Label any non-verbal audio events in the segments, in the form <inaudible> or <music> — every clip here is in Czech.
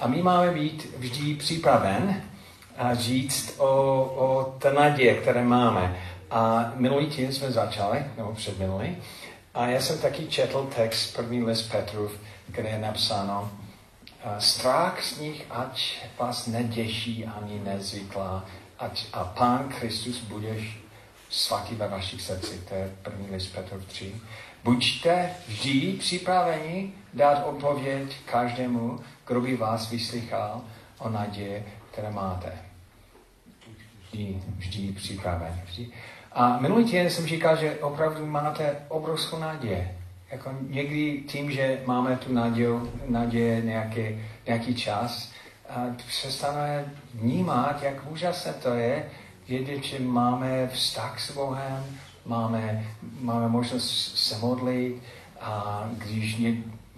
A my máme být vždy připraven a říct o, o té naděje, které máme. A minulý týden jsme začali, nebo předminulý, a já jsem taky četl text první list Petrův, kde je napsáno, strach z nich, ať vás neděší ani nezvyklá, ať a Pán Kristus budeš svatý ve vašich srdcích. To je první list Petrov 3. Buďte vždy připraveni dát odpověď každému, kdo by vás vyslychal o naděje, které máte. Vždy, vždy připraveni. Vždy. A minulý týden jsem říkal, že opravdu máte obrovskou naděje. Jako někdy tím, že máme tu naděje, naděje nějaký, nějaký čas, a přestaneme vnímat, jak úžasné to je, vědět, že máme vztah s Bohem, máme, máme možnost se modlit a když,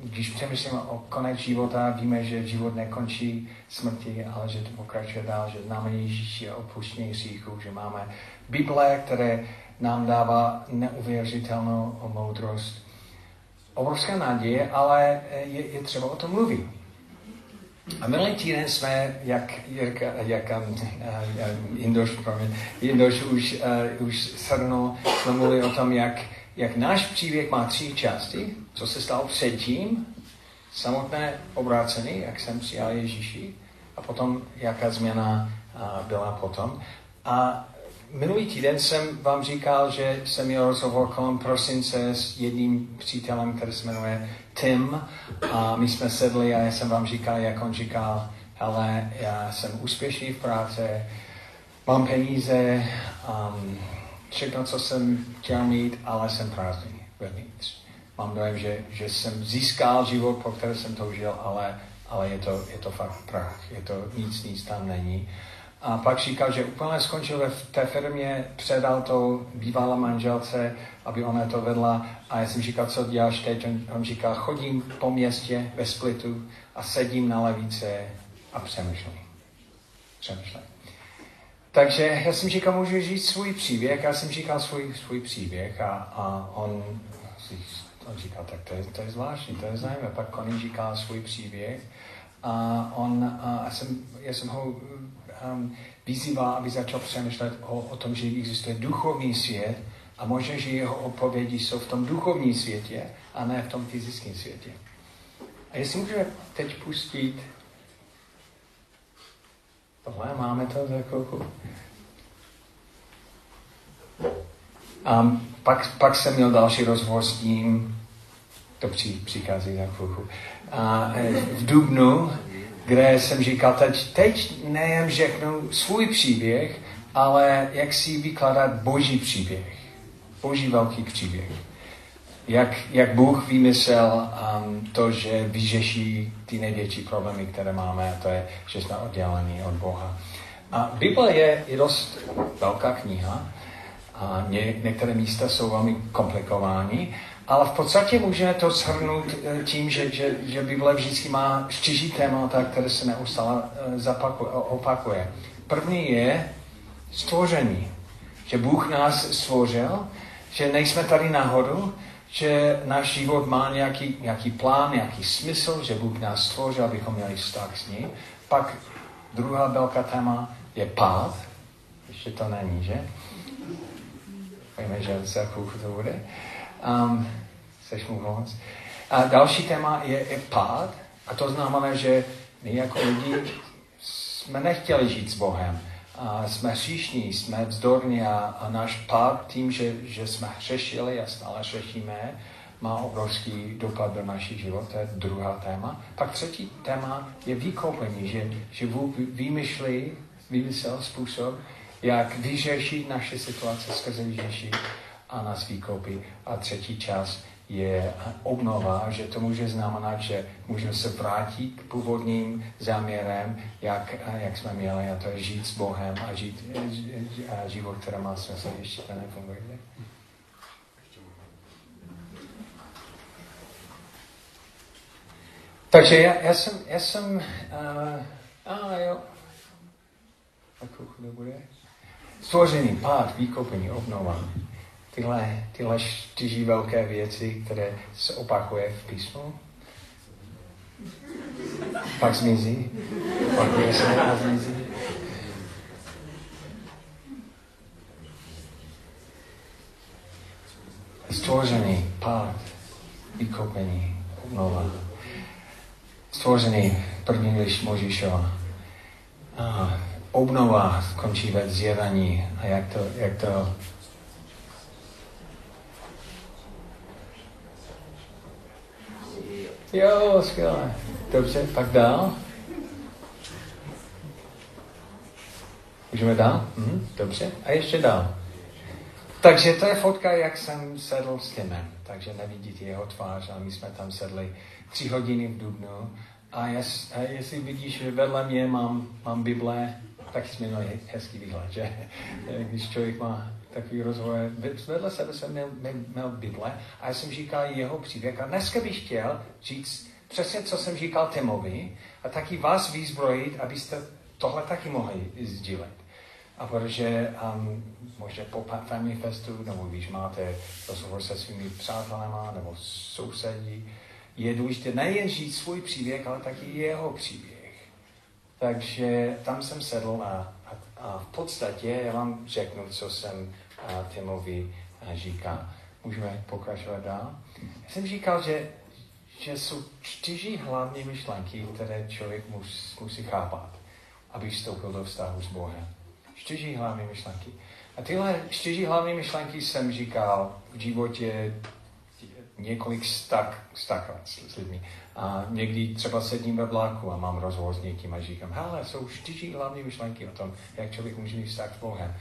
když přemýšlíme o konec života, víme, že život nekončí smrti, ale že to pokračuje dál, že známe Ježíši a opuštění hříchů, že máme Bible, které nám dává neuvěřitelnou moudrost. Obrovská naděje, ale je, je třeba o tom mluvit. A minulý týden jsme, jak, Jirka, jak um, uh, Indoš, promiň, Indoš už, uh, už shrnul, jsme mluvili o tom, jak, jak náš příběh má tři části. Co se stalo předtím, samotné obrácení, jak jsem přijal Ježíši, a potom jaká změna byla potom. A minulý týden jsem vám říkal, že jsem měl rozhovor kolem prosince s jedním přítelem, který se jmenuje Tim a my jsme sedli a já jsem vám říkal, jak on říkal, ale já jsem úspěšný v práci, mám peníze, um, všechno, co jsem chtěl mít, ale jsem prázdný vevnitř. Mám dojem, že, že jsem získal život, po které jsem toužil, ale, ale je, to, je to fakt prach. Je to nic, nic tam není. A pak říkal, že úplně skončil v té firmě, předal to bývalá manželce, aby ona to vedla. A já jsem říkal, co děláš teď? On, on říkal, chodím po městě ve splitu a sedím na levice a přemýšlím. Přemýšlím. Takže já jsem říkal, můžu říct svůj příběh. Já jsem říkal svůj, svůj příběh a, a on, on říkal, tak to je, to je zvláštní, to je zajímavé. Pak on říkal svůj příběh a on, a jsem, já jsem ho um, vyzývá, aby začal přemýšlet o, o tom, že existuje duchovní svět a možná, že jeho odpovědi jsou v tom duchovním světě a ne v tom fyzickém světě. A jestli můžeme teď pustit tohle, máme to za chvilku. A pak, pak jsem měl další rozhovor s tím, to při, přichází za chvilku. A e, v Dubnu kde jsem říkal, teď, teď nejen řeknu svůj příběh, ale jak si vykládat boží příběh. Boží velký příběh. Jak, jak Bůh vymyslel um, to, že vyřeší ty největší problémy, které máme, a to je, že jsme oddělení od Boha. A Bible je, je dost velká kniha, a ně, některé místa jsou velmi komplikované, ale v podstatě můžeme to shrnout eh, tím, že, že, že Bible vždycky má čtyři témata, které se neustále eh, opakuje. První je stvoření. Že Bůh nás stvořil, že nejsme tady náhodou, že náš život má nějaký, nějaký plán, nějaký smysl, že Bůh nás stvořil, abychom měli vztah s ním. Pak druhá velká téma je pád. Ještě to není, že? Víme, že chvilku to bude. Um, chceš mu pomoct? A další téma je, je pád. A to znamená, že my jako lidi jsme nechtěli žít s Bohem. A jsme hříšní, jsme vzdorní a, a náš pád tím, že, že jsme hřešili a stále hřešíme, má obrovský dopad do našich život. To je druhá téma. Pak třetí téma je vykoupení, že, že Bůh vymyšlí, vymyslel způsob, jak vyřešit naše situace skrze Ježíši a nás vykoupí. A třetí část je obnova, že to může znamenat, že můžeme se vrátit k původním záměrem, jak, jak jsme měli, a to je žít s Bohem a žít a život, který má smysl, ještě to nefunguje. Takže já, já jsem, já jsem, uh, jo, tak bude. Stvoření, pád, výkoupení, obnova tyhle, tyhle čtyři velké věci, které se opakuje v písmu. Pak zmizí, pak se a zmizí. Stvořený, pád, vykopení, obnova. Stvořený, první liš Možíšova. A obnova končí ve zjevení. A jak to, jak to Jo, skvělé. Dobře, pak dál. Můžeme dál? Mhm, dobře. A ještě dál. Takže to je fotka, jak jsem sedl s Timem. Takže nevidíte jeho tvář, ale my jsme tam sedli tři hodiny v Dubnu. A, jes, a jestli vidíš, že vedle mě mám, mám Bible, taky jsme měli hezký výhled, že? <laughs> Když člověk má takový rozhovor, vedle sebe jsem měl, měl, Bible a já jsem říkal jeho příběh a dneska bych chtěl říct přesně, co jsem říkal Timovi a taky vás vyzbrojit, abyste tohle taky mohli sdílet. A protože um, možná po Family Festu, nebo když máte rozhovor se svými přátelema nebo sousedí, je důležité nejen žít svůj příběh, ale taky jeho příběh. Takže tam jsem sedl a podstatě já vám řeknu, co jsem a, Timovi a, říkal. Můžeme pokračovat dál. Já jsem říkal, že, že jsou čtyři hlavní myšlenky, které člověk mus, musí chápat, aby vstoupil do vztahu s Bohem. Čtyři hlavní myšlenky. A tyhle čtyři hlavní myšlenky jsem říkal v životě několik stak, stakrát s lidmi. A někdy třeba sedím ve vláku a mám rozhovor s někým a říkám, hele, jsou čtyři hlavní myšlenky o tom, jak člověk může mít vztah s Bohem.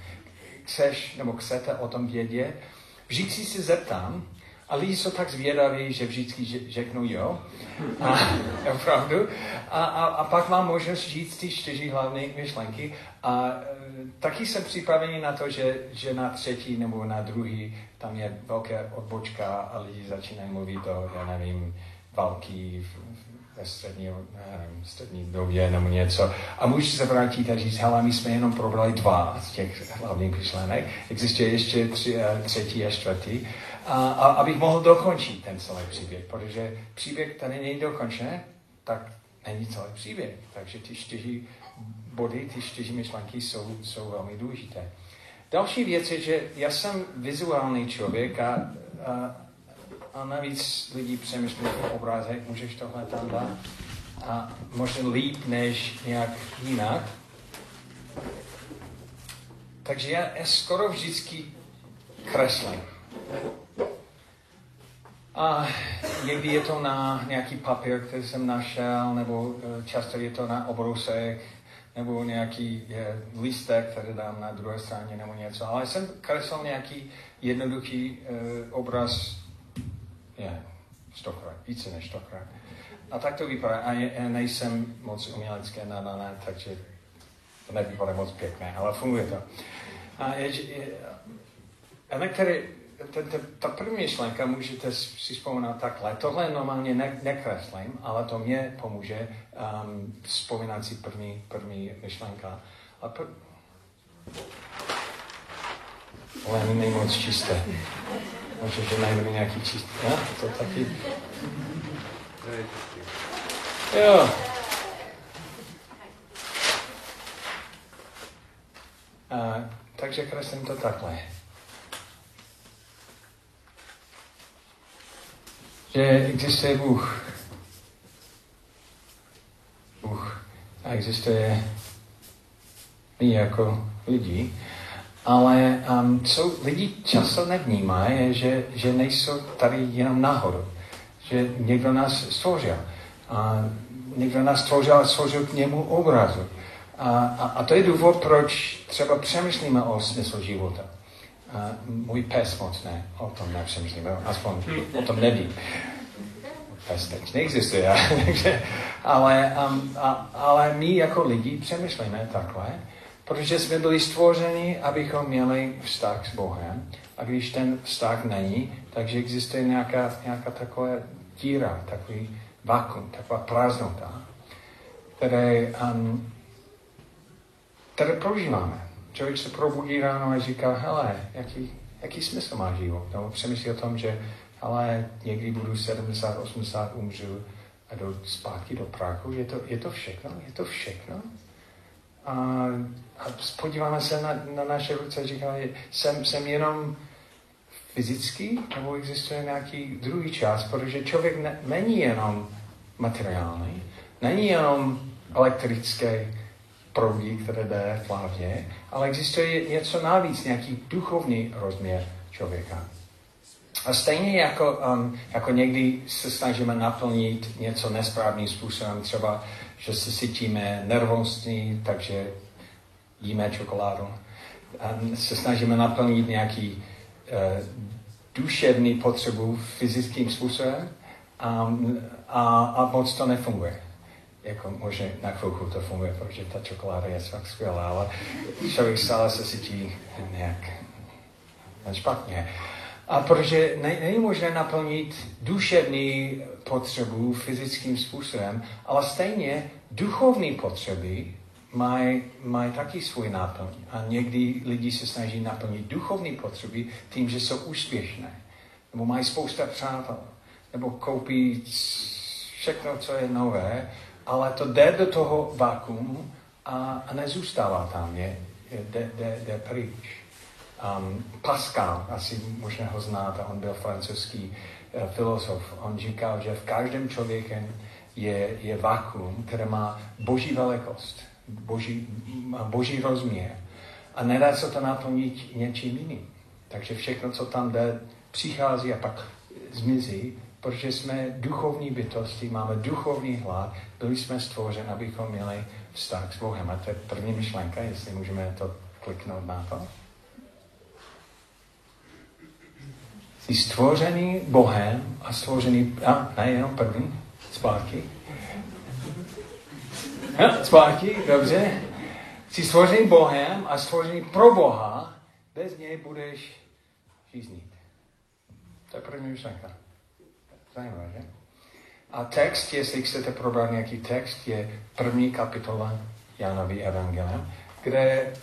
Chceš nebo chcete o tom vědět? Vždycky si zeptám, a lidi jsou tak zvědaví, že vždycky řeknou jo. A, <laughs> opravdu. A, a, a pak mám možnost říct ty čtyři hlavní myšlenky. A e, taky jsem připravený na to, že, že na třetí nebo na druhý tam je velká odbočka a lidi začínají mluvit o, já nevím, války ve střední, střední době nebo něco. A můžeš se vrátit a říct, hele, my jsme jenom probrali dva z těch hlavních myšlenek. Existuje ještě tři, e, třetí a čtvrtý a, a abych mohl dokončit ten celý příběh, protože příběh, který není dokončený, tak není celý příběh. Takže ty čtyři body, ty čtyři myšlenky jsou, jsou velmi důležité. Další věc je, že já jsem vizuální člověk a, a, a navíc lidi přemýšlí o obrázek, můžeš tohle tam dát a možná líp než nějak jinak. Takže já, skoro vždycky kreslím. A někdy je to na nějaký papír, který jsem našel, nebo eh, často je to na obrusek, nebo nějaký je, listek, který dám na druhé straně, nebo něco. Ale jsem kreslil nějaký jednoduchý uh, obraz, je, stokrát, více než stokrát. A tak to vypadá. A je, nejsem moc umělecké nadané, takže to nevypadá moc pěkné, ale funguje to. A, je, je, a některé ta, ta, ta první myšlenka můžete si vzpomínat takhle. Tohle normálně ne, nekreslím, ale to mě pomůže um, vzpomínat si první, první myšlenka. A pr... Ale není moc čisté. Možná, že najdeme nějaký čisté. Ja? To taky... Jo. A, takže kreslím to takhle. že existuje Bůh. Bůh. A existuje my jako lidi. Ale um, co lidi často nevnímají, je, že, že nejsou tady jenom náhodou. Že někdo nás stvořil. A někdo nás stvořil a stvořil k němu obrazu. A, a, a to je důvod, proč třeba přemýšlíme o smyslu života. A můj pes moc ne, o tom nepřemýšlím, aspoň o tom nevím. Pes teď neexistuje, <laughs> ale, um, a, ale my jako lidi přemýšlíme takhle, protože jsme byli stvořeni, abychom měli vztah s Bohem. A když ten vztah není, takže existuje nějaká, nějaká taková díra, takový vakuum, taková prázdnota, které, um, které prožíváme člověk se probudí ráno a říká, hele, jaký, jaký smysl má život? Nebo přemýšlí o tom, že ale někdy budu 70, 80, umřu a jdu zpátky do Prahu. Je to, je to všechno? Je to všechno? A, a podíváme se na, na naše ruce a říkáme, jsem, jsem jenom fyzický, nebo existuje nějaký druhý čas, protože člověk ne, není jenom materiální, není jenom elektrické proudy, které jde v hlavě, ale existuje něco navíc, nějaký duchovní rozměr člověka. A stejně jako, um, jako někdy se snažíme naplnit něco nesprávným způsobem, třeba, že se cítíme nervózní, takže jíme čokoládu. A se snažíme naplnit nějaký uh, duševní potřebu fyzickým způsobem a, a, a moc to nefunguje. Jako možná na chvilku to funguje, protože ta čokoláda je fakt skvělá, ale člověk stále se cítí nějak špatně. A protože ne, není možné naplnit duševní potřebu fyzickým způsobem, ale stejně duchovní potřeby mají maj taky svůj náplň. A někdy lidi se snaží naplnit duchovní potřeby tím, že jsou úspěšné. Nebo mají spousta přátel. Nebo koupí všechno, co je nové, ale to jde do toho vakuum a, a nezůstává tam, je, jde, jde, jde pryč. Um, Pascal, asi možná ho znáte, on byl francouzský uh, filozof. On říkal, že v každém člověku je, je vakuum, které má boží velikost, boží, boží rozměr. A nedá se to naplnit něčím jiným. Takže všechno, co tam jde, přichází a pak zmizí, protože jsme duchovní bytosti, máme duchovní hlad, byli jsme stvořeni, abychom měli vztah s Bohem. A to je první myšlenka, jestli můžeme to kliknout na to. Jsi stvořený Bohem a stvořený, a ne jenom první, zpátky. Ja, zpátky, dobře. Jsi stvořený Bohem a stvořený pro Boha, bez něj budeš žíznit. To je první myšlenka. Zajímavé, že? A text, jestli chcete probrat nějaký text, je první kapitola Janový evangelium, kde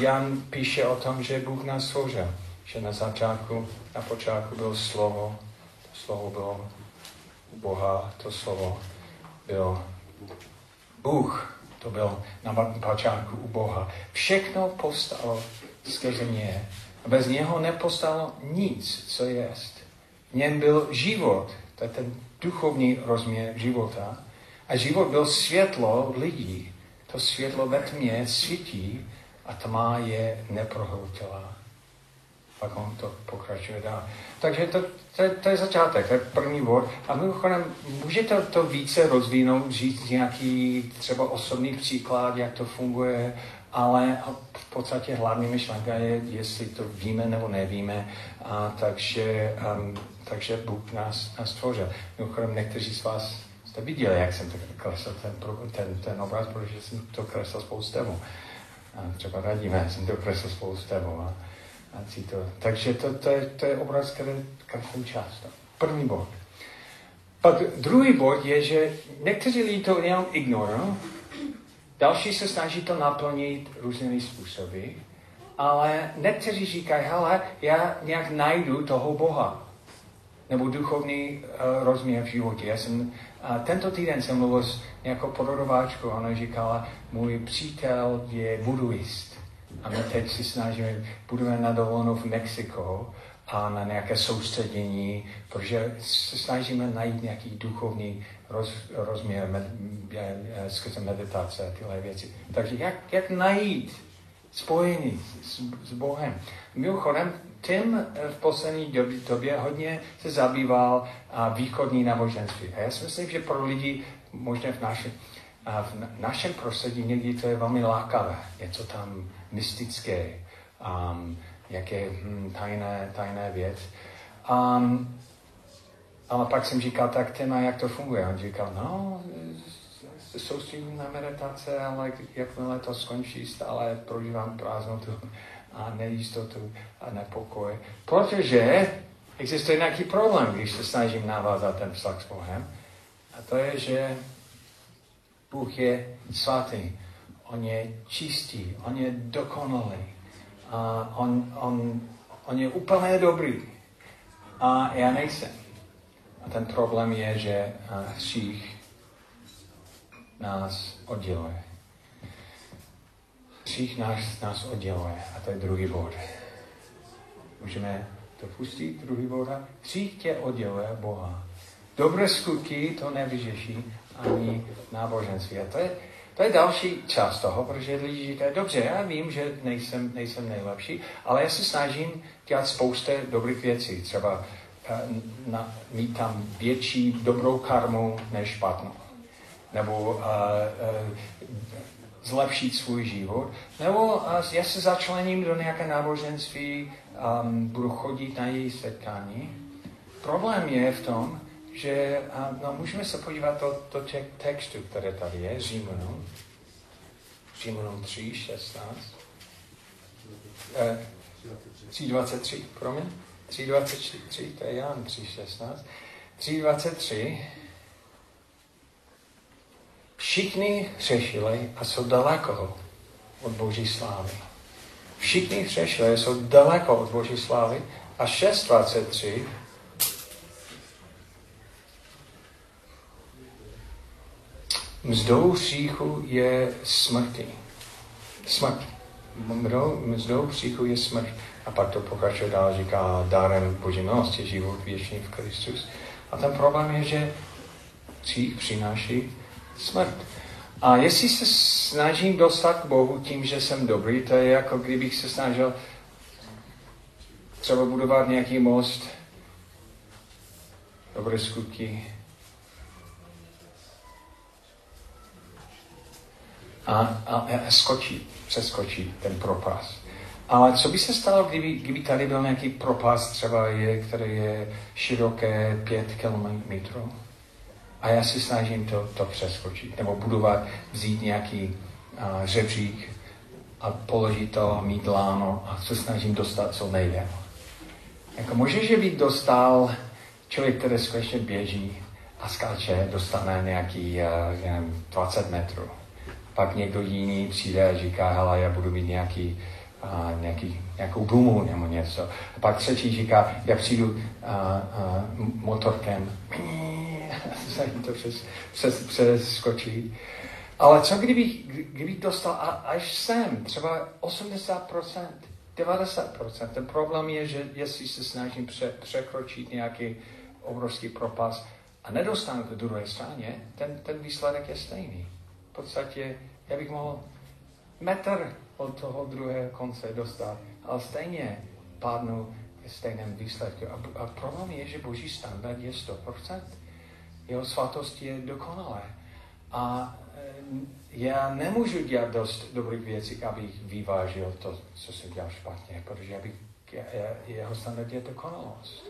Jan píše o tom, že Bůh nás stvořil že na začátku, na počátku bylo slovo, to slovo bylo u Boha, to slovo byl Bůh, to byl na počátku u Boha. Všechno postalo skrze mě. A bez něho nepostalo nic, co jest. V něm byl život, to je ten duchovní rozměr života. A život byl světlo lidí. To světlo ve tmě svítí a tma je neprohnutelná pak on to pokračuje dál. Takže to, to, to je začátek, to je první bod. A mimochodem, můžete to více rozvinout, říct nějaký třeba osobní příklad, jak to funguje, ale v podstatě hlavní myšlenka je, jestli to víme nebo nevíme. A takže, um, takže Bůh nás, nás tvořil. Mimochodem, někteří z vás jste viděli, jak jsem to kreslil, ten, ten, ten obraz, protože jsem to kreslil spolu s. A třeba radíme, jsem to kreslil spolu s. A, to. Takže to, to, je, to je obraz, který každý část. První bod. Pak druhý bod je, že někteří lidi to jenom ignorují, další se snaží to naplnit různými způsoby, ale někteří říkají, hele, já nějak najdu toho Boha, nebo duchovní uh, rozměr v životě. Já jsem, uh, tento týden jsem mluvil s nějakou podorováčkou, ona říkala, můj přítel je buduist. A my teď si snažíme, budeme na dovolenou v Mexiku a na nějaké soustředění, protože se snažíme najít nějaký duchovní roz, rozměr med, skrze meditace a tyhle věci. Takže jak, jak najít spojení s, s Bohem? Mimochodem, tím v poslední době, době hodně se zabýval a východní náboženství. A já si myslím, že pro lidi, možná v našem, v našem prostředí někdy to je velmi lákavé. Něco tam mystické, um, nějaké hm, tajné, tajné věc. Um, ale pak jsem říkal, tak téma, jak to funguje. On říkal, no, soustředím na meditace, ale jakmile to skončí, stále prožívám prázdnotu a nejistotu a nepokoj. Protože existuje nějaký problém, když se snažím navázat ten vztah s Bohem. A to je, že Bůh je svatý. On je čistý, on je dokonalý. A on, on, on je úplně dobrý. A já nejsem. A ten problém je, že hřích nás odděluje. Hřích nás, nás odděluje. A to je druhý bod. Můžeme to pustit, druhý bod. Hřích tě odděluje Boha. Dobré skutky to nevyřeší ani náboženství. A to je, to je další část toho, protože lidi říkají, dobře, já vím, že nejsem, nejsem nejlepší, ale já se snažím dělat spoustu dobrých věcí. Třeba eh, na, mít tam větší dobrou karmu než špatnou. Nebo uh, uh, zlepšit svůj život. Nebo uh, já se začlením do nějaké náboženství, um, budu chodit na její setkání. Problém je v tom, že no, můžeme se podívat do, do těch textů, které tady je, Římanům, Římanům 3, 16, eh, 3.23, promiň, 3.23, to je Jan 3.16, 3.23, všichni hřešili a jsou daleko od Boží slávy. Všichni hřešili jsou daleko od Boží slávy. A 6.23 Mzdou hříchu je smrti. Smrt. Mzdou, mzdou hříchu je smrt. A pak to pokračuje dál, říká, dárem Boží milosti život věčný v Kristus. A ten problém je, že hřích přináší smrt. A jestli se snažím dostat k Bohu tím, že jsem dobrý, to je jako kdybych se snažil třeba budovat nějaký most, dobré skutky, a, a, a skočí, přeskočí ten propast. Ale co by se stalo, kdyby, kdyby tady byl nějaký propast, třeba je, který je široké pět kilometrů? A já si snažím to, to přeskočit, nebo budovat, vzít nějaký a, řebřík a položit to, mít láno a se snažím dostat co nejde. Jako může, že by dostal člověk, který skutečně běží a skáče, dostane nějaký uh, nevím, 20 metrů pak někdo jiný přijde a říká, hele, já budu mít nějaký, a, nějaký, nějakou gumu nebo něco. A pak třetí říká, já přijdu a, a, motorkem, <laughs> to přes, přes, přeskočit. Ale co kdybych, kdybych dostal až sem, třeba 80%, 90%. Ten problém je, že jestli se snažím pře, překročit nějaký obrovský propas a nedostanu k druhé straně, ten, ten výsledek je stejný v podstatě já bych mohl metr od toho druhého konce dostat, ale stejně padnu ve stejném výsledku. A, a problém je, že boží standard je 100%. Jeho svatost je dokonalé. A e, já nemůžu dělat dost dobrých věcí, abych vyvážil to, co se dělal špatně, protože abych, jeho standard je dokonalost.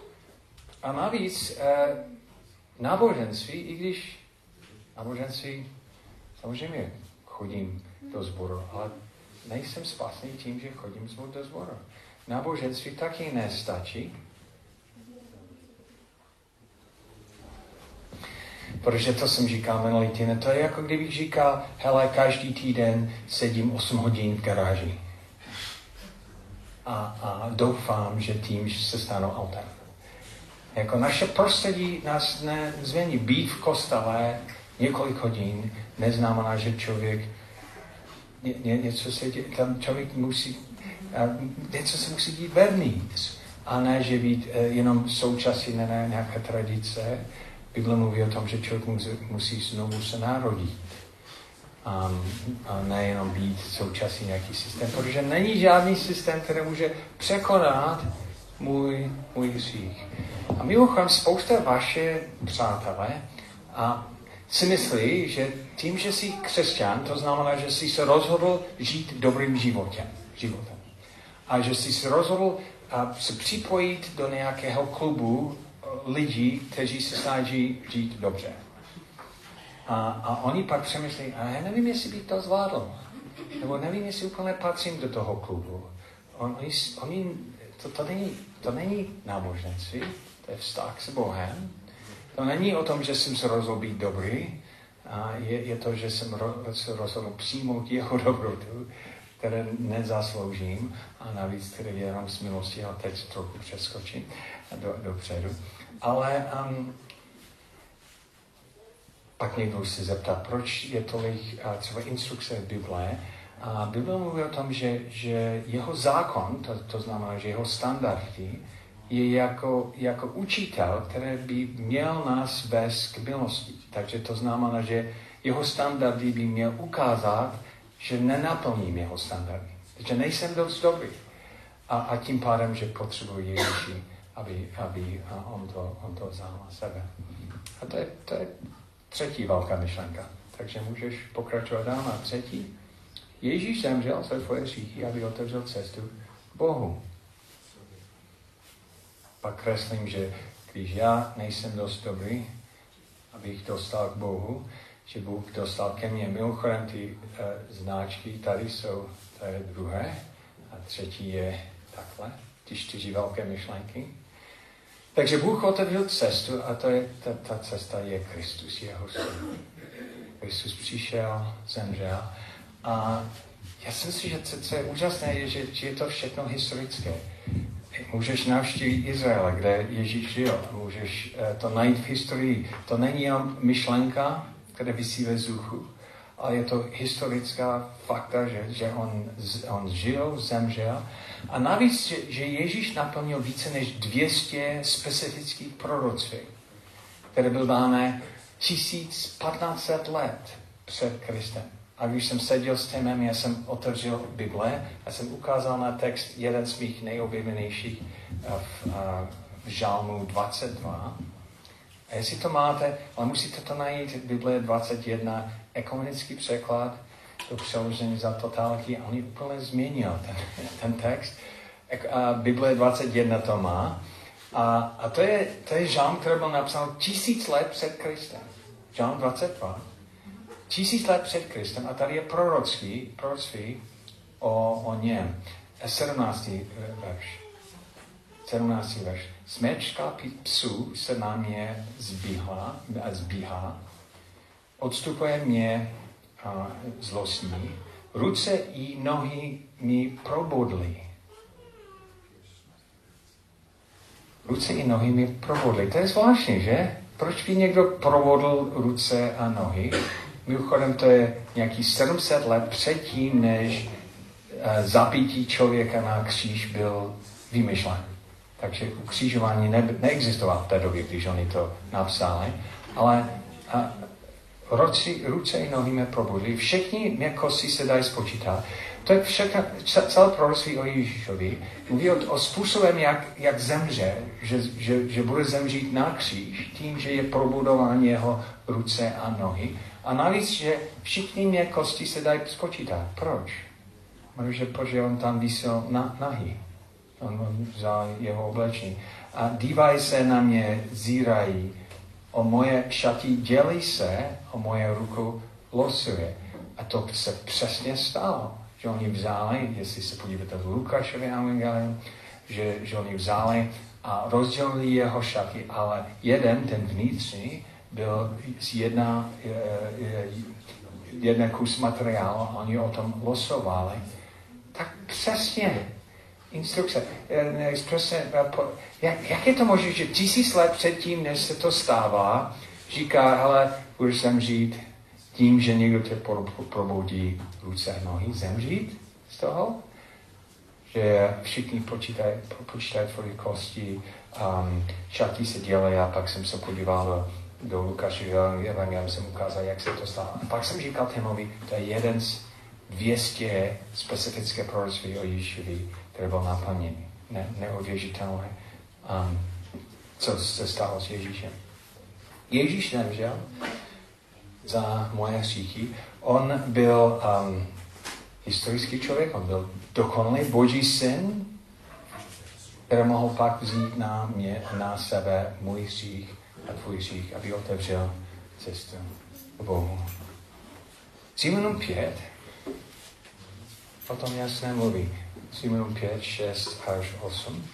A navíc e, náboženství, i když náboženství Samozřejmě chodím do sboru, ale nejsem spasný tím, že chodím do sboru. Náboženství taky nestačí. Protože to jsem říkal minulý týden, to je jako kdybych říkal, hele, každý týden sedím 8 hodin v garáži. A, a doufám, že tím že se stanou autem. Jako naše prostředí nás nezmění být v kostele několik hodin, neznamená, že člověk ně, ně, něco se dě, tam člověk musí, něco se musí dít vevnitř. A ne, že být uh, jenom současí ne, nějaké tradice. Bible mluví o tom, že člověk musí, musí znovu se narodit. Um, a nejenom být současí nějaký systém, protože není žádný systém, který může překonat můj, můj hřích. A mimochodem spousta vaše přátelé a si myslí, že tím, že jsi křesťan, to znamená, že jsi se rozhodl žít dobrým životem. životem. A že jsi se rozhodl a, se připojit do nějakého klubu e, lidí, kteří se snaží žít dobře. A, a oni pak přemýšlí, a já nevím, jestli bych to zvládl. Nebo nevím, jestli úplně patřím do toho klubu. On, oni, oni, to, to, není, to není náboženství, to je vztah s Bohem, to není o tom, že jsem se rozhodl být dobrý, a je, je to, že jsem ro, se rozhodl přijmout jeho dobrotu, které nezasloužím a navíc, které je jenom z milosti a teď trochu přeskočím do, dopředu. Ale um, pak někdo se zeptá, proč je tolik třeba instrukce v Bible. A Bible mluví o tom, že, že jeho zákon, to, to znamená, že jeho standardy, je jako, jako učitel, který by měl nás vést k milosti. Takže to znamená, že jeho standardy by měl ukázat, že nenaplním jeho standardy. Že nejsem dost dobrý. A, a tím pádem, že potřebuji Ježíši, aby, aby on, to, on to vzal na sebe. A to je, to je třetí velká myšlenka. Takže můžeš pokračovat dál na třetí. Ježíš zemřel za tvoje hříchy, aby otevřel cestu Bohu. Pak kreslím, že když já nejsem dost dobrý, abych dostal k Bohu, že Bůh dostal ke mně. Mimochodem ty uh, značky tady jsou, to je druhé, a třetí je takhle, ty čtyři velké myšlenky. Takže Bůh otevřel cestu a to je, ta, ta cesta je Kristus, jeho syn. Kristus přišel, zemřel a já si myslím, že co, co je úžasné, je, že, že je to všechno historické. Můžeš navštívit Izrael, kde Ježíš žil. Můžeš uh, to najít v historii. To není jen myšlenka, která vysí ve vzduchu, ale je to historická fakta, že, že on, on žil, zemřel. A navíc, že, že Ježíš naplnil více než 200 specifických proroctví, které byly dány 1500 let před Kristem. A když jsem seděl s Timem, já jsem otevřel Bible a jsem ukázal na text jeden z mých nejoblíbenějších v, v Žalmu 22. A jestli to máte, ale musíte to najít, Bible 21, ekumenický překlad, to přeložení za totálky, a on úplně změnil ten, ten text. A Bible 21 to má. A, a to, je, to je žalm, který byl napsán tisíc let před Kristem. Žalm 22 tisíc let před Kristem a tady je proroctví, proroctví o, o něm. 17. verš. 17. verš. Smečka psů se na mě zbíhá, zbíhá odstupuje mě a, zlostní, ruce i nohy mi probodly. Ruce i nohy mi probodly. To je zvláštní, že? Proč by někdo provodl ruce a nohy? Mimochodem to je nějaký 700 let předtím, než uh, zapítí člověka na kříž byl vymyšlen. Takže ukřižování ne, neexistovalo v té době, když oni to napsali, ale a, roci, ruce i nohy mě probudili. Všechny mě kosti se dají spočítat. To je všechno, celé proroctví o Ježíšovi. Mluví o, o způsobem, jak, jak zemře, že, že, že bude zemřít na kříž, tím, že je probudován jeho ruce a nohy. A navíc, že všichni mě kosti se dají spočítat. Proč? Protože, protože on tam vysel na, nahý. On vzal jeho oblečení. A dívají se na mě, zírají o moje šatí, dělí se o moje ruku losuje. A to se přesně stalo. Že oni vzali, jestli se podíváte v Lukášově evangelium, že, že oni vzali a rozdělili jeho šaty, ale jeden, ten vnitřní, byl jedna, jeden kus materiálu oni o tom losovali. Tak přesně instrukce. Přesně, jak, jak je to možné, že tisíc let předtím, než se to stává, říká, hele, budeš zemřít tím, že někdo tě probudí ruce a nohy, zemřít z toho? Že všichni počítají, počítají tvoje kosti, um, šatí se dělají a pak jsem se podíval do Lukášového evangelium jsem ukázal, jak se to stalo. A pak jsem říkal Timovi, to je jeden z 200 specifické proroctví o Ježíšovi, které byl naplněný. Ne, neuvěřitelné, um, co se stalo s Ježíšem. Ježíš nemžel za moje hříchy. On byl um, historický člověk, on byl dokonalý boží syn, který mohl pak vzít na mě, na sebe můj hřích a tvůj hřích, aby otevřel cestu k Bohu. Simonům 5 o tom jasné mluví. Simonům 5, 6 až 8.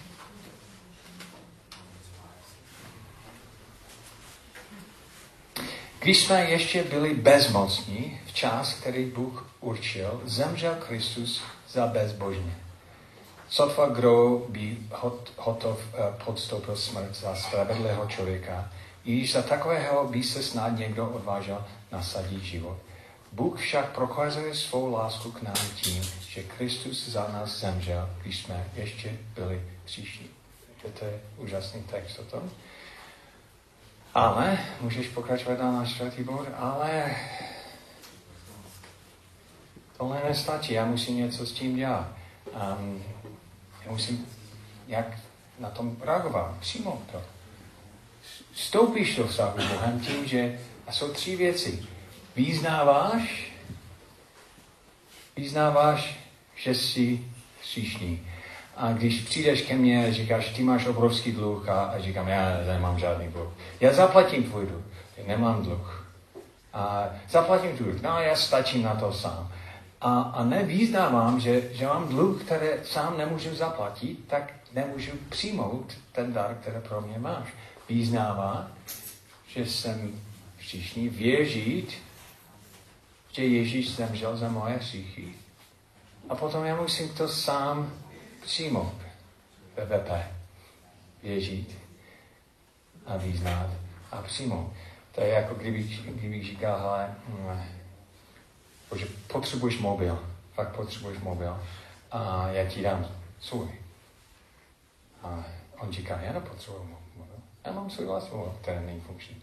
Když jsme ještě byli bezmocní, v čas, který Bůh určil, zemřel Kristus za bezbožně. Sotva kdo by hot, hotov uh, podstoupil smrt za spravedlého člověka, I za takového by se snad někdo odvážel nasadit život. Bůh však prokazuje svou lásku k nám tím, že Kristus za nás zemřel, když jsme ještě byli příšní. To je úžasný text o tom. Ale, můžeš pokračovat na náš čtvrtý bod, ale tohle nestačí, já musím něco s tím dělat. Um, já musím jak na tom reagovat, přijmout to. Stoupíš do vztahu s Bohem tím, že a jsou tři věci. Význáváš, význáváš, že jsi hříšný. A když přijdeš ke mně a říkáš, ty máš obrovský dluh a, a říkám, já nemám žádný dluh. Já zaplatím tvůj dluh. Nemám dluh. A zaplatím tvůj dluh. No, já stačím na to sám. A, a nevýznávám, že, že mám dluh, který sám nemůžu zaplatit, tak nemůžu přijmout ten dar, který pro mě máš. Význává, že jsem všichni věřit, že Ježíš zemřel za moje hříchy. A potom já musím to sám přijmout. PPP. Věřit a význat a přijmout. To je jako kdybych, kdybych říkal, hele, že potřebuješ mobil, fakt potřebuješ mobil a já ti dám svůj. A on říká, já nepotřebuji mobil. Já mám svůj vlastní mobil, který není funkční.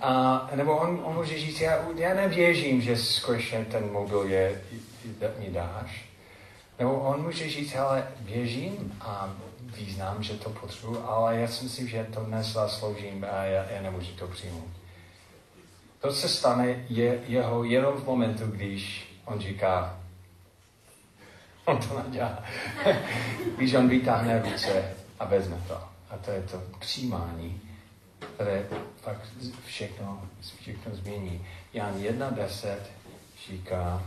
A, nebo on, on může říct, já, já nevěřím, že skutečně ten mobil je, mi dáš. Nebo on může říct, ale věřím a význám, že to potřebuji, ale já si myslím, že to nezasloužím a já, já nemůžu to přijmout. To, co stane, je jeho jenom v momentu, když on říká, <laughs> on to nedělá. <laughs> když on vytáhne ruce a vezme to. A to je to přijímání, které pak všechno, všechno změní. Jan 1.10 říká,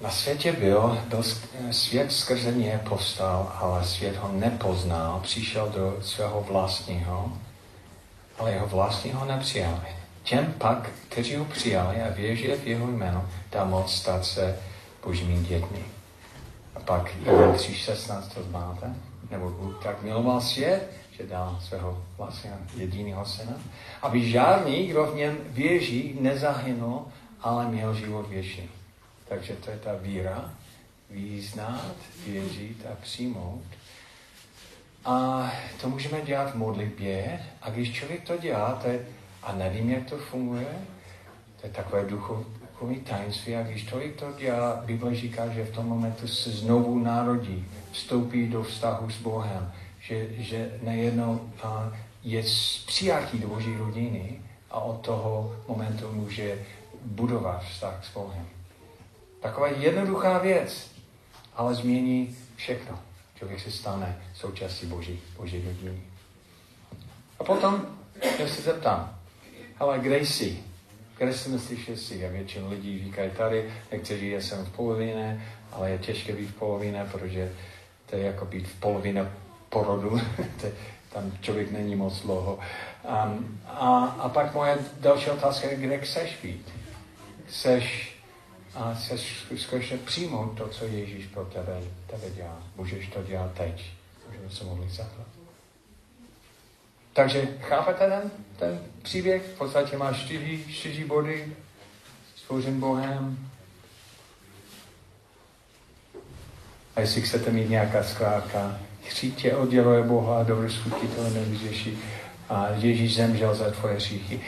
Na světě byl, byl svět skrze něj postal, ale svět ho nepoznal, přišel do svého vlastního, ale jeho vlastního nepřijali. Těm pak, kteří ho přijali a věřili v jeho jméno, dá moc stát se božími dětmi. A pak 3.16 to znáte? Nebo Bůh tak miloval svět, že dal svého vlastního jediného syna, aby žádný, kdo v něm věří, nezahynul, ale měl život věčný. Takže to je ta víra, význat, věřit a přijmout. A to můžeme dělat v modlitbě. A když člověk to dělá, to je, a nevím, jak to funguje, to je takové duchovní tajemství. A když člověk to dělá, Bible říká, že v tom momentu se znovu narodí, vstoupí do vztahu s Bohem, že, že nejednou je přijatý do Boží rodiny a od toho momentu může budovat vztah s Bohem. Taková jednoduchá věc, ale změní všechno. Člověk se stane součástí Boží, Boží rodiny. A potom já se zeptám, ale kde jsi? Kde si myslíš, že jsi? A většinou lidí říkají tady, někteří jsem v polovině, ale je těžké být v polovině, protože to je jako být v polovině porodu. <laughs> tam člověk není moc dlouho. Um, a, a pak moje další otázka je, kde chceš být? Chceš a chceš skutečně přijmout to, co Ježíš pro tebe, tebe dělá. Můžeš to dělat teď. Můžeme se modlit za. Takže chápete ten, ten příběh? V podstatě má čtyři, čtyři body. Stvořen Bohem. A jestli chcete mít nějaká zkrátka, chřítě odděluje Boha a dobré skutky to nevyřeší. A Ježíš zemřel za tvoje hříchy.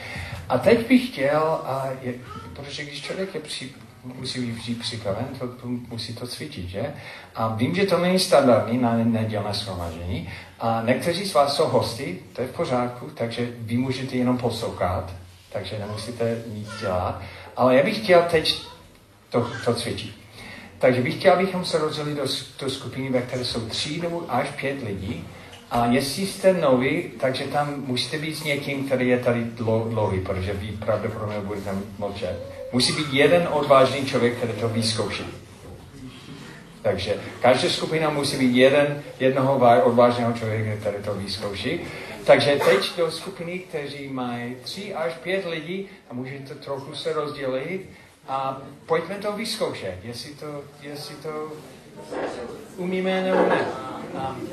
A teď bych chtěl, a je, protože když člověk je při, musí být vždy připraven, to, to, musí to cvičit, že? A vím, že to není standardní na nedělné shromaždění. A někteří z vás jsou hosti, to je v pořádku, takže vy můžete jenom poslouchat, takže nemusíte nic dělat. Ale já bych chtěl teď to, to cvičit. Takže bych chtěl, abychom se rozdělili do, do skupiny, ve které jsou tři nebo až pět lidí. A jestli jste noví, takže tam musíte být s někým, který je tady dlouhý, protože vy pravděpodobně budete mlčet. Musí být jeden odvážný člověk, který to vyzkouší. Takže každá skupina musí být jeden, jednoho odvážného člověka, který to vyzkouší. Takže teď do skupiny, kteří mají tři až pět lidí a můžete trochu se rozdělit A pojďme to vyzkoušet, jestli to, jestli to umíme nebo ne. Um,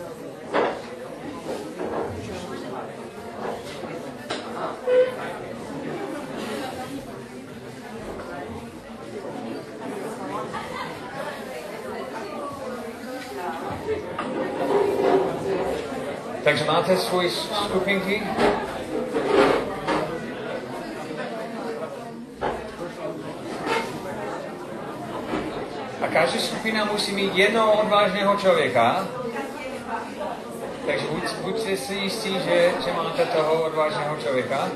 Takže máte svoje skupinky? A každá skupina musí mít jednoho odvážného člověka. Takže buď, buďte si jistí, že, že máte toho odvážného člověka.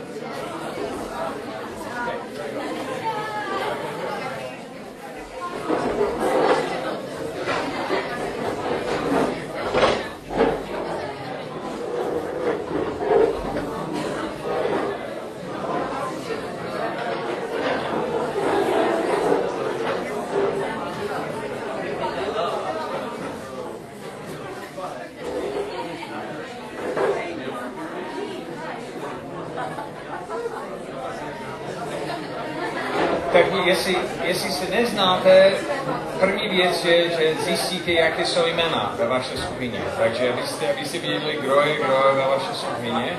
Tak jestli, se neznáte, první věc je, že zjistíte, jaké jsou jména ve vaší skupině. Takže abyste, abyste věděli, kdo je kdo je ve vaší skupině.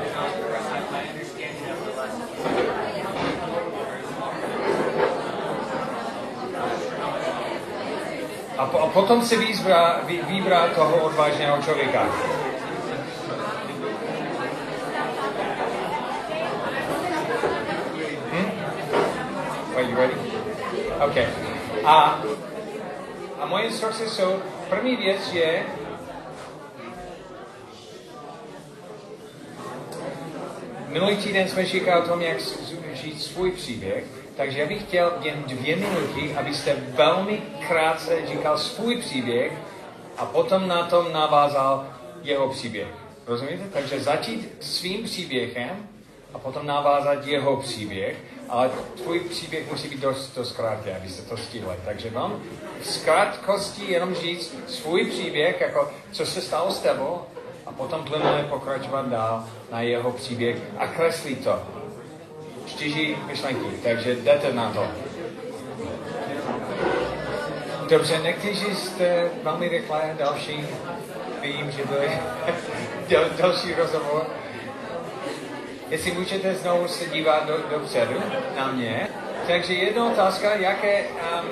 A, po, a potom si vybrá, vy, vybrá toho odvážného člověka. Are you ready? Okay. A, a moje instrukce jsou, první věc je, minulý týden jsme říkali o tom, jak žít svůj příběh, takže já bych chtěl jen dvě minuty, abyste velmi krátce říkal svůj příběh a potom na tom navázal jeho příběh. Rozumíte? Takže začít svým příběhem a potom navázat jeho příběh, ale tvůj příběh musí být dost, dost krátký, abyste to stihli. Takže vám v krátkosti jenom říct svůj příběh, jako co se stalo s tebou, a potom plynule pokračovat dál na jeho příběh a kreslit to. Čtyři myšlenky, takže jdete na to. Dobře, někteří jste velmi rychle, další, vím, že <laughs> dal, další rozhovor. Jestli můžete znovu se dívat do, dopředu na mě. Takže jedna otázka, jaké... Um,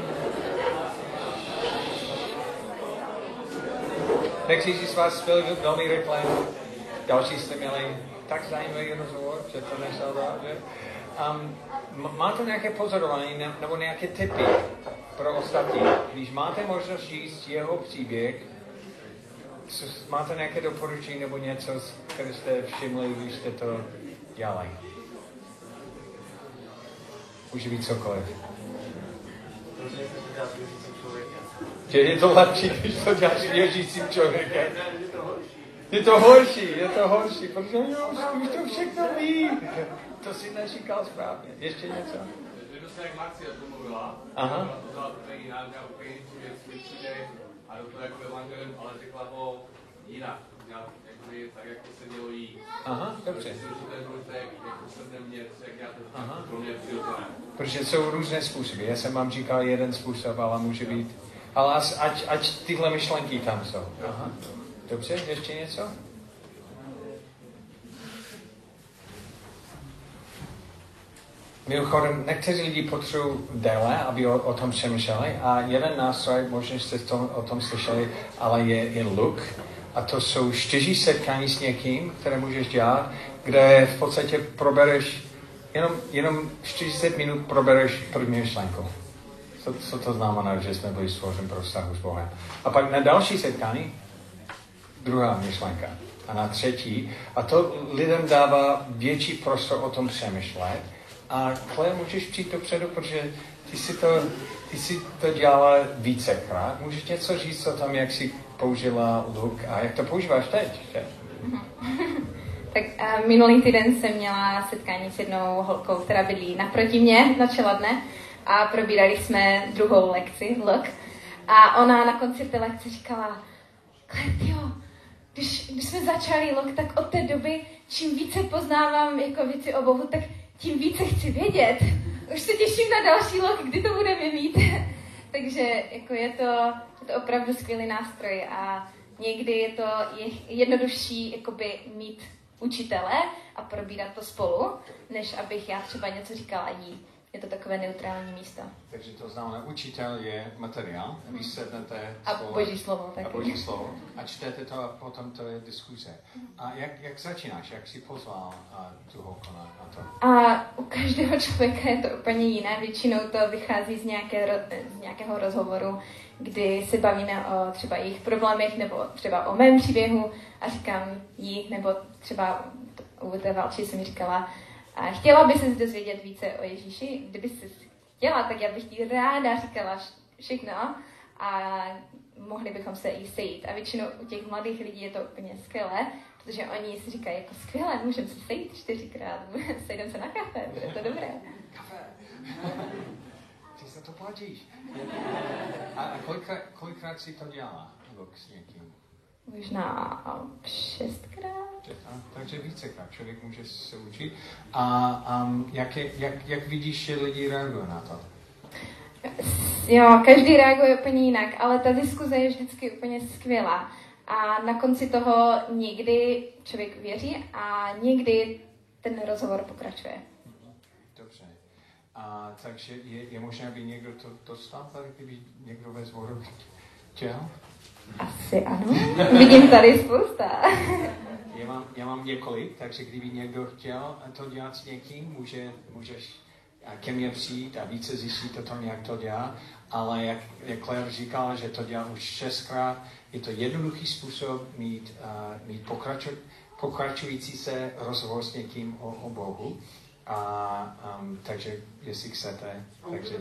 Někteří z vás byli velmi rychle, další jste měli tak zajímavý rozhovor, že to nešel dát, že? Um, máte nějaké pozorování ne, nebo nějaké typy pro ostatní? Když máte možnost říct jeho příběh, máte nějaké doporučení nebo něco, které jste všimli, když jste to dělali? Může být cokoliv. Že je to lepší, když to děláš věřícím člověkem. Je to horší, je to horší, protože jo, už to všechno ví. To si neříkal správně. Ještě něco? Aha. Jakoby tak, jak to se mělo jí. Aha, dobře. Myslím, že to je důležité, jak jako se mě, jak já to Aha. pro mě přirozené. Protože jsou různé způsoby. Já jsem vám říkal jeden způsob, ale může být. Ale ať, ať tyhle myšlenky tam jsou. Aha. Dobře, ještě něco? Mimochodem, někteří lidi potřebují déle, aby o, o tom přemýšleli a jeden nástroj, možná jste to, o tom slyšeli, ale je, je look. A to jsou čtyři setkání s někým, které můžeš dělat, kde v podstatě probereš, jenom, jenom 40 minut probereš první myšlenku. Co, co to znamená, že jsme byli stvořeni pro vztahu s Bohem. A pak na další setkání druhá myšlenka. A na třetí. A to lidem dává větší prostor o tom přemýšlet. A Claire, můžeš přijít dopředu, protože ty si to, ty si to dělala vícekrát. Můžeš něco říct o tom, jak jsi použila look a jak to používáš teď? <laughs> Tak a minulý týden jsem měla setkání s jednou holkou, která bydlí naproti mě na čeladne a probírali jsme druhou lekci, look. A ona na konci té lekce říkala, Kletio, když, když jsme začali lok, tak od té doby, čím více poznávám jako věci o Bohu, tak tím více chci vědět. už se těším na další lok, kdy to budeme mít. Takže jako je to, je to opravdu skvělý nástroj a někdy je to jednodušší jakoby mít učitele a probírat to spolu, než abych já třeba něco říkala jí je to takové neutrální místo. Takže to znamená, učitel je materiál, vy mhm. sednete A spolu, boží slovo taky. A boží slovo. A čtete to a potom to je diskuze. A jak, jak začínáš? Jak jsi pozval a, tu holku na, na to? A u každého člověka je to úplně jiné. Většinou to vychází z, nějaké, z nějakého rozhovoru, kdy se bavíme o třeba jejich problémech nebo třeba o mém příběhu a říkám jí, nebo třeba u té Valči jsem říkala, a chtěla by se dozvědět více o Ježíši. Kdyby se chtěla, tak já bych ti ráda říkala všechno a mohli bychom se i sejít. A většinou u těch mladých lidí je to úplně skvělé, protože oni si říkají jako skvělé, můžeme se sejít čtyřikrát, <laughs> sejdeme se na kafe, bude to dobré. Kafe. Ty se to platíš. A, a kolikrát, si to dělá? s někým? Možná šestkrát. takže vícekrát člověk může se učit. A um, jak, je, jak, jak vidíš, že lidi reagují na to? Jo, každý reaguje úplně jinak, ale ta diskuze je vždycky úplně skvělá. A na konci toho někdy člověk věří a někdy ten rozhovor pokračuje. Dobře. A takže je, je možné, aby někdo to dostal, tady kdyby někdo ve zboru chtěl? Asi ano. Vidím tady spousta. já, mám, já mám několik, takže kdyby někdo chtěl to dělat s někým, může, můžeš ke mně přijít a více zjistit o tom, jak to dělá. Ale jak, jak Claire říkala, že to dělá už šestkrát, je to jednoduchý způsob mít, uh, mít pokraču, pokračující se rozhovor s někým o, o Bohu. A, um, takže jestli chcete, takže...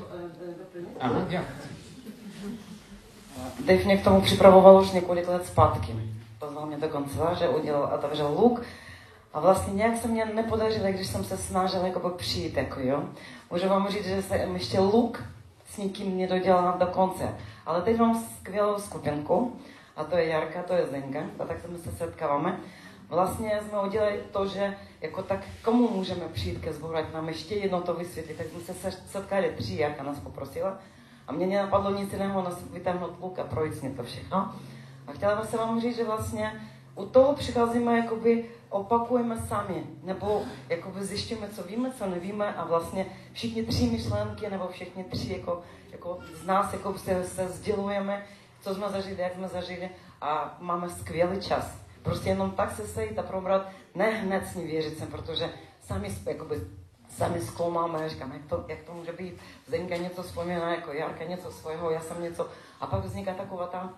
Aha, ja. Dave mě k tomu připravoval už několik let zpátky. Pozval mě do kanceláře, udělal, otevřel luk a vlastně nějak se mě nepodařilo, když jsem se snažila jako přijít, jako jo. Můžu vám říct, že jsem ještě luk s nikým nedodělala do konce. Ale teď mám skvělou skupinku, a to je Jarka, to je Zenga, a tak se my se setkáváme. Vlastně jsme udělali to, že jako tak komu můžeme přijít ke zboru, ať nám ještě jedno to vysvětlit. Tak jsme se setkali tři, Jarka nás poprosila, a mě nenapadlo nic jiného, než vytáhnout luk a projít s to všechno. A chtěla bych se vám říct, že vlastně u toho přicházíme, jakoby opakujeme sami, nebo jakoby zjišťujeme, co víme, co nevíme a vlastně všichni tři myšlenky, nebo všichni tři jako, jako z nás jako se, se sdělujeme, co jsme zažili, jak jsme zažili a máme skvělý čas. Prostě jenom tak se sejít a probrat, ne hned s ní věřit sem, protože sami jakoby sami zkoumáme, říkám, jak to, jak to může být. Zdenka něco vzpomíná, jako Jarka něco svého, já jsem něco. A pak vzniká taková ta,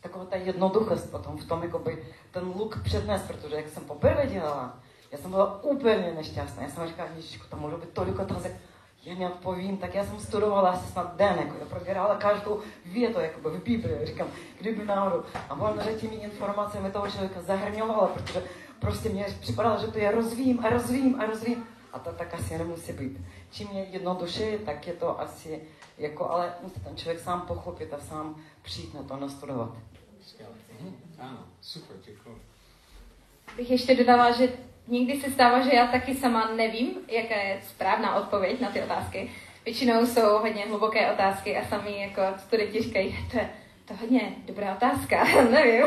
taková ta jednoduchost potom v tom, jakoby, ten luk přednes, protože jak jsem poprvé dělala, já jsem byla úplně nešťastná. Já jsem říkala, Ježišku, tam může být tolik otázek, já neodpovím, tak já jsem studovala asi snad den, jako já probírala každou větu jako v Biblii, říkám, kdyby náhodou. A on těmi informacemi toho člověka zahrňovala, protože prostě mě připadalo, že to já rozvím a rozvím a rozvím. A to tak asi nemusí být. Čím je jednodušší, tak je to asi, jako, ale musí ten člověk sám pochopit a sám přijít na to nastudovat. Mhm. Ano, super, děkuji. Bych ještě dodala, že někdy se stává, že já taky sama nevím, jaká je správná odpověď na ty otázky. Většinou jsou hodně hluboké otázky a sami jako studenti říkají, to je to hodně dobrá otázka, <laughs> nevím.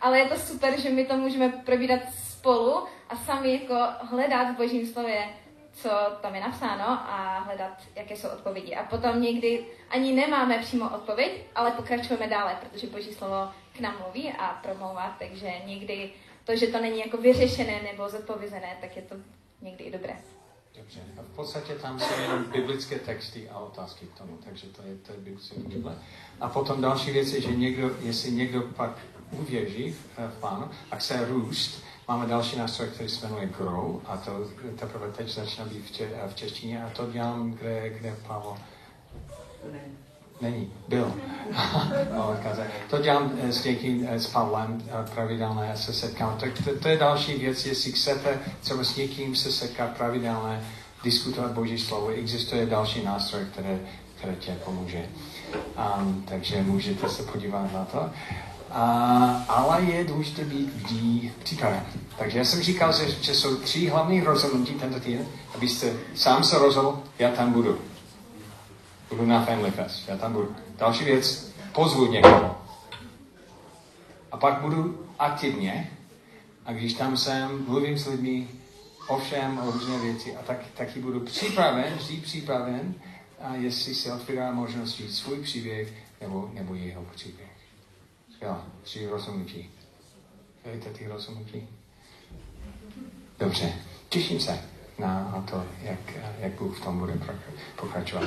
Ale je to super, že my to můžeme probírat spolu a sami jako hledat v božím slově, co tam je napsáno a hledat, jaké jsou odpovědi. A potom někdy ani nemáme přímo odpověď, ale pokračujeme dále, protože boží slovo k nám mluví a promlouvá, takže někdy to, že to není jako vyřešené nebo zodpovězené, tak je to někdy i dobré. Dobře. A v podstatě tam jsou jenom biblické texty a otázky k tomu, takže to je, to je Bible. A potom další věc je, že někdo, jestli někdo pak uvěří v, v Pánu a chce růst, máme další nástroj, který se jmenuje Grow a to teprve teď začíná být v, če, v češtině a to dělám, kde, kde Pavel Není, byl. <laughs> to dělám eh, s někým, eh, s Pavlem eh, pravidelné se setkám. Tak to, to, je další věc, jestli chcete třeba s někým se setkat pravidelně, diskutovat Boží slovo, existuje další nástroj, které, které tě pomůže. Um, takže můžete se podívat na to. A, ale je důležité být vždy připraven. Takže já jsem říkal, že, že jsou tři hlavní rozhodnutí tento týden, abyste sám se rozhodl, já tam budu. Budu na Family Fest, já tam budu. Další věc, pozvu někoho. A pak budu aktivně, a když tam jsem, mluvím s lidmi o všem, o různé věci, a tak, taky budu připraven, vždy připraven, a jestli se otvírá možnost říct svůj příběh nebo, nebo jeho příběh. Skvělá, tři rozhodnutí. Víte ty rozhodnutí? Dobře, těším se na to, jak, jak Bůh v tom bude pokračovat.